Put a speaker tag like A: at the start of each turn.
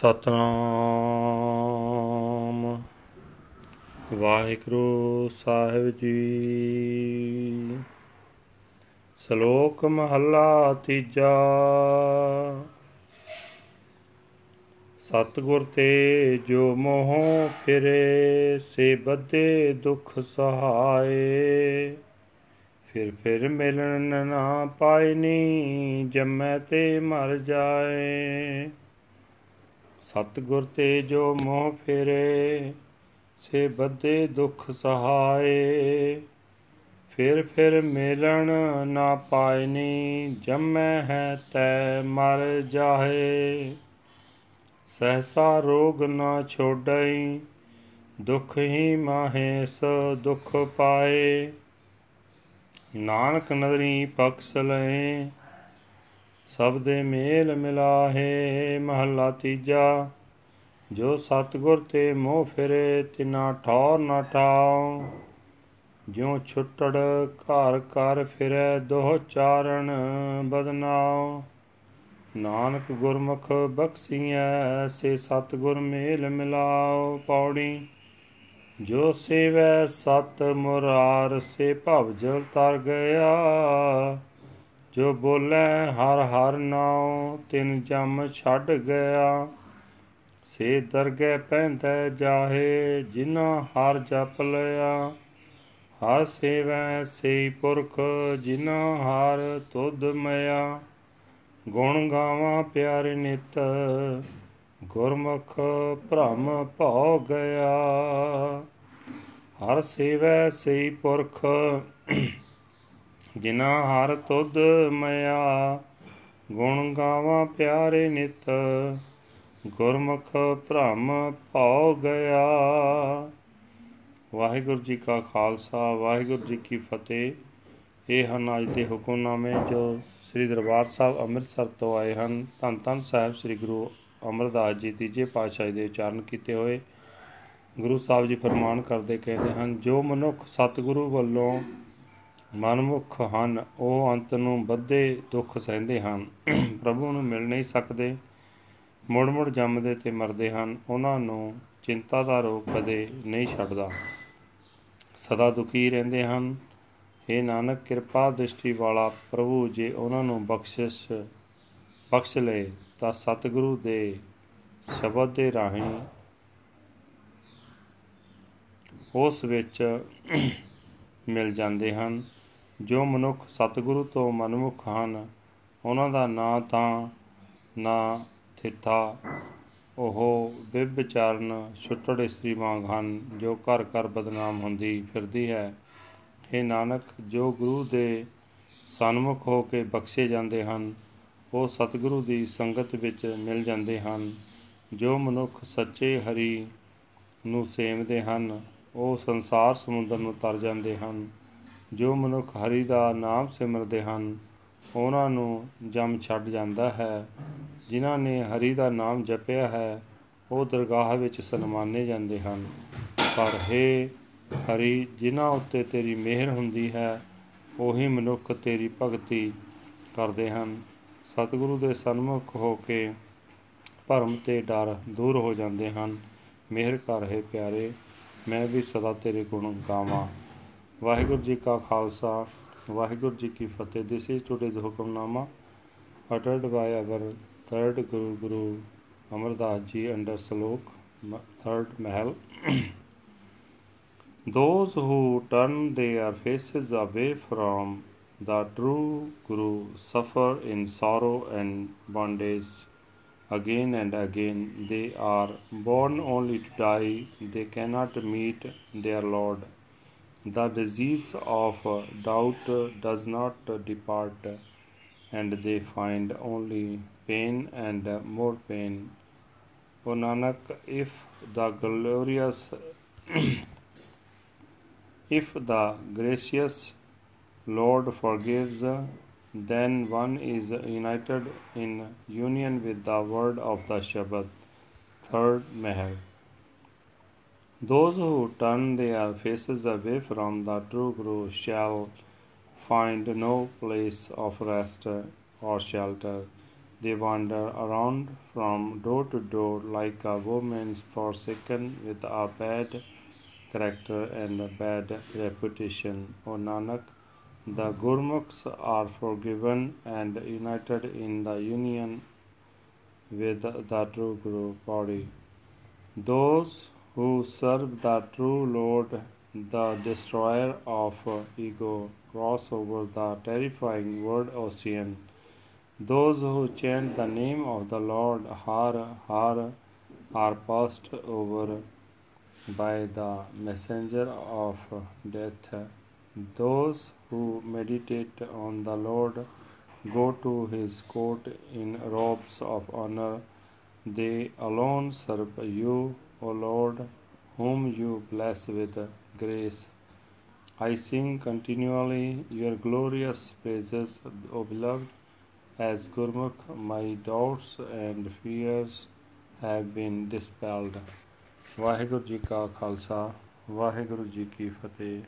A: ਸਤਨਾਮ। ਵਾਹਿਗੁਰੂ ਸਾਹਿਬ ਜੀ। ਸ਼ਲੋਕ ਮਹੱਲਾ ਤੀਜਾ। ਸਤਿਗੁਰ ਤੇ ਜੋ ਮੋਹ ਫਿਰੇ, ਸੇ ਬੱਧੇ ਦੁਖ ਸਹਾਏ। ਫਿਰ ਫਿਰ ਮਿਲਣ ਨਾ ਪਾਇਨੀ ਜੰਮੈ ਤੇ ਮਰ ਜਾਏ। ਸਤਿਗੁਰ ਤੇ ਜੋ ਮੋਹ ਫਿਰੇ, ਸੇ ਬੱਧੇ ਦੁਖ ਸਹਾਏ। ਫਿਰ ਫਿਰ ਮਿਲਣ ਨਾ ਪਾਇਨੀ, ਜੰਮੈ ਹੈ ਤੈ ਮਰ ਜਾਹੇ। ਸਹਸਾ ਰੋਗ ਨਾ ਛੋੜਈ ਦੁਖ ਹੀ ਮਾਹੇ ਸ ਦੁਖ ਪਾਏ। ਨਾਨਕ ਨਦਰੀ ਪਕਸ ਲਏ ਸਭ ਦੇ ਮੇਲ ਮਿਲਾਹੇ, ਮਹੱਲਾ ਤੀਜਾ। ਜੋ ਸਤਗੁਰ ਤੇ ਮੋਹ ਫਿਰੇ, ਤਿਨਾ ਠੌਰ ਨਾ ਠਾਉ। ਜਿਉ ਛੁੱਟੜ ਘਰ ਘਰ ਫਿਰੈ, ਦੋਹ ਚਾਰਣ ਬਦਨਾਉ। ਨਾਨਕ ਗੁਰਮੁਖ ਬਖਸੀਐ, ਸੇ ਸਤਗੁਰ ਮੇਲ ਮਿਲਾਓ ਪੌੜੀ। ਜੋ ਸੇਵੈ ਸਤ ਮੁਰਾਰ, ਸੇ ਭਵ ਜਲ ਤਰ ਗਿਆ। ਜੋ ਬੋਲੇ ਹਰ ਹਰ ਨਾਉ, ਤਿਨ ਜਮ ਛੱਡ ਗਿਆ। ਸੇ ਦਰਗਹਿ ਪੈਂਦਾ ਜਾਹੇ ਜਿਨਾ ਹਰ ਜਪ ਲਿਆ। ਹਰ ਸੇਵੈ ਸੇ ਪੁਰਖ ਜਿਨਾ ਹਰ ਤੁਧ ਮਿਆ। ਗੁਣ ਗਾਵਾਂ ਪਿਆਰੇ ਨਿਤ, ਗੁਰਮੁਖ ਭ੍ਰਮ ਭਉ ਗਿਆ। ਹਰ ਸੇਵੈ ਸੇ ਪੁਰਖ ਜਿਨਾ ਹਰ ਤੁਧ ਮਿਆ, ਗੁਣ ਗਾਵਾਂ ਪਿਆਰੇ ਨਿਤ, ਗੁਰਮੁਖ ਭ੍ਰਮ ਭਉ ਗਿਆ। ਵਾਹਿਗੁਰੂ ਜੀ ਕਾ ਖਾਲਸਾ, ਵਾਹਿਗੁਰੂ ਜੀ ਕੀ ਫਤਿਹ। ਇਹ ਹਨ ਅੱਜ ਦੇ ਹੁਕਮਨਾਮੇ ਜੋ ਸ੍ਰੀ ਦਰਬਾਰ ਸਾਹਿਬ ਅੰਮ੍ਰਿਤਸਰ ਤੋਂ ਆਏ ਹਨ। ਧੰਨ ਧੰਨ ਸਾਹਿਬ ਸ੍ਰੀ ਗੁਰੂ ਅਮਰਦਾਸ ਜੀ ਤੀਜੇ ਪਾਤਸ਼ਾਹ ਦੇ ਉਚਾਰਨ ਕੀਤੇ ਹੋਏ। ਗੁਰੂ ਸਾਹਿਬ ਜੀ ਫਰਮਾਨ ਕਰਦੇ ਕਹਿੰਦੇ ਹਨ, ਜੋ ਮਨੁੱਖ ਸਤਿਗੁਰੂ ਵੱਲੋਂ ਮਨਮੁਖ ਹਨ, ਉਹ ਅੰਤ ਨੂੰ ਬੱਧੇ ਦੁੱਖ ਸਹਿੰਦੇ ਹਨ। ਪ੍ਰਭੂ ਨੂੰ ਮਿਲ ਨਹੀਂ ਸਕਦੇ ਮੁੜ ਮੁੜ ਜੰਮਦੇ ਤੇ ਮਰਦੇ ਹਨ। ਉਹਨਾਂ ਨੂੰ ਚਿੰਤਾ ਦਾ ਰੋਗ ਕਦੇ ਨਹੀਂ ਛੱਡਦਾ। ਸਦਾ ਦੁਖੀ ਰਹਿੰਦੇ ਹਨ। हे ਨਾਨਕ, ਕਿਰਪਾ ਦ੍ਰਿਸ਼ਟੀ ਵਾਲਾ ਪ੍ਰਭੂ, ਜੇ ਉਹਨਾਂ ਨੂੰ ਬਖਸ਼ਿਸ਼, ਬਖਸ਼ ਲਏ ਤਾਂ ਸਤਿਗੁਰੂ ਦੇ ਸ਼ਬਦ ਦੇ ਰਾਹੀਂ ਉਸ ਵਿੱਚ ਮਿਲ ਜਾਂਦੇ ਹਨ। ਜੋ ਮਨੁੱਖ ਸਤਿਗੁਰੂ ਤੋਂ ਮਨਮੁਖ ਹਨ, ਉਹਨਾਂ ਦਾ ਨਾਂ ਤਾਂ ਨਾ ਥਿੱਤਾ। ਉਹ ਵਿਭਚਾਰਨ ਛੁੱਟੜ ਇਸਤਰੀ ਵਾਂਗ ਹਨ, ਜੋ ਘਰ ਘਰ ਬਦਨਾਮ ਹੁੰਦੀ ਫਿਰਦੀ ਹੈ। हे ਨਾਨਕ, ਜੋ ਗੁਰੂ ਦੇ ਸਨਮੁਖ ਹੋ ਕੇ ਬਖਸ਼ੇ ਜਾਂਦੇ ਹਨ, ਉਹ ਸਤਿਗੁਰੂ ਦੀ ਸੰਗਤ ਵਿੱਚ ਮਿਲ ਜਾਂਦੇ ਹਨ। ਜੋ ਮਨੁੱਖ ਸੱਚੇ ਹਰੀ ਨੂੰ ਸੇਵਦੇ ਹਨ, ਉਹ ਸੰਸਾਰ ਸਮੁੰਦਰ ਨੂੰ ਤਰ ਜਾਂਦੇ ਹਨ। ਜੋ ਮਨੁੱਖ ਹਰੀ ਦਾ ਨਾਮ ਸਿਮਰਦੇ ਹਨ, ਉਹਨਾਂ ਨੂੰ ਜਮ ਛੱਡ ਜਾਂਦਾ ਹੈ। ਜਿਨ੍ਹਾਂ ਨੇ ਹਰੀ ਦਾ ਨਾਮ ਜਪਿਆ ਹੈ, ਉਹ ਦਰਗਾਹ ਵਿੱਚ ਸਨਮਾਨੇ ਜਾਂਦੇ ਹਨ। ਪਰ ਹੈ ਹਰੀ, ਜਿਨ੍ਹਾਂ ਉੱਤੇ ਤੇਰੀ ਮਿਹਰ ਹੁੰਦੀ ਹੈ, ਉਹੀ ਮਨੁੱਖ ਤੇਰੀ ਭਗਤੀ ਕਰਦੇ ਹਨ। ਸਤਿਗੁਰੂ ਦੇ ਸਨਮੁਖ ਹੋ ਕੇ ਭਰਮ ਤੇ ਡਰ ਦੂਰ ਹੋ ਜਾਂਦੇ ਹਨ। ਮਿਹਰ ਕਰ ਹੈ ਪਿਆਰੇ, ਮੈਂ ਵੀ ਸਦਾ ਤੇਰੇ ਗੁਣ ਗਾਵਾਂ। ਵਾਹਿਗੁਰੂ ਜੀ ਕਾ ਖਾਲਸਾ ਵਾਹਿਗੁਰੂ ਜੀ ਕੀ ਫਤਿਹ this is today's Hukamnama uttered by our third guru guru Amardas ji under Salok third mahal those who turn their faces away from the true guru suffer in sorrow and bondage again and again they are born only to die they cannot meet their lord the disease of uh, doubt does not depart and they find only pain and more pain o nanak if the glorious if the gracious lord forgives then one is united in union with the word of the Shabad. Third Mahal. Those who turn their faces away from the true Guru shall find no place of rest or shelter. They wander around from door to door like a woman forsaken with a bad character and a bad reputation. O Nanak, the Gurmukhs are forgiven and united in the union with the true Guru body. Those who serve the true Lord, the destroyer of ego, cross over the terrifying word ocean. Those who chant the name of the Lord Har Har are passed over by the messenger of death. Those who meditate on the Lord go to his court in robes of honor. They alone serve you, O Lord, whom you bless with grace. I sing continually your glorious praises, O beloved. As Gurmukh, my doubts and fears have been dispelled. Waheguru ji ਕਾ ਖਾਲਸਾ ਵਾਹਿਗੁਰੂ ਜੀ ਕੀ ਫਤਿਹ